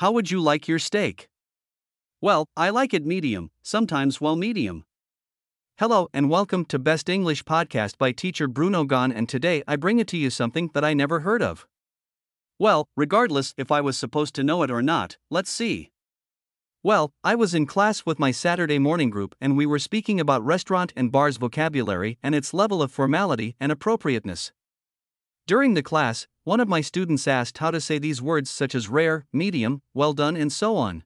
how would you like your steak? Well, I like it medium, sometimes well medium. Hello and welcome to Best English Podcast by teacher Bruno Gon and today I bring it to you something that I never heard of. Well, regardless if I was supposed to know it or not, let's see. Well, I was in class with my Saturday morning group and we were speaking about restaurant and bars vocabulary and its level of formality and appropriateness. During the class, one of my students asked how to say these words such as rare, medium, well done, and so on.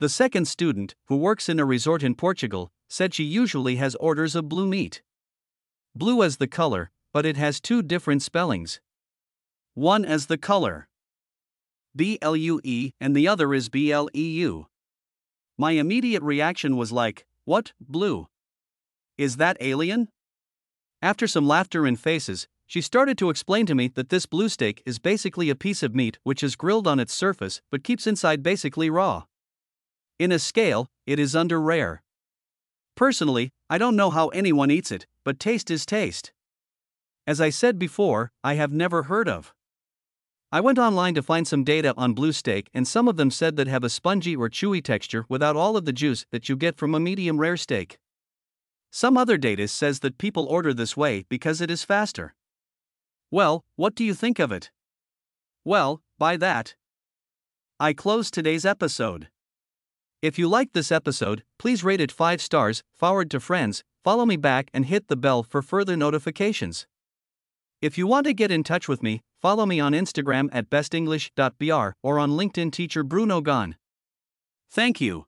The second student, who works in a resort in Portugal, said she usually has orders of blue meat. Blue as the color, but it has two different spellings. One as the color. B L U E, and the other is B L E U. My immediate reaction was like, What, blue? Is that alien? After some laughter and faces, she started to explain to me that this blue steak is basically a piece of meat which is grilled on its surface but keeps inside basically raw. In a scale, it is under rare. Personally, I don't know how anyone eats it, but taste is taste. As I said before, I have never heard of. I went online to find some data on blue steak, and some of them said that have a spongy or chewy texture without all of the juice that you get from a medium rare steak. Some other data says that people order this way because it is faster. Well, what do you think of it? Well, by that, I close today's episode. If you liked this episode, please rate it 5 stars, forward to friends, follow me back, and hit the bell for further notifications. If you want to get in touch with me, follow me on Instagram at bestenglish.br or on LinkedIn teacher Bruno Gon. Thank you.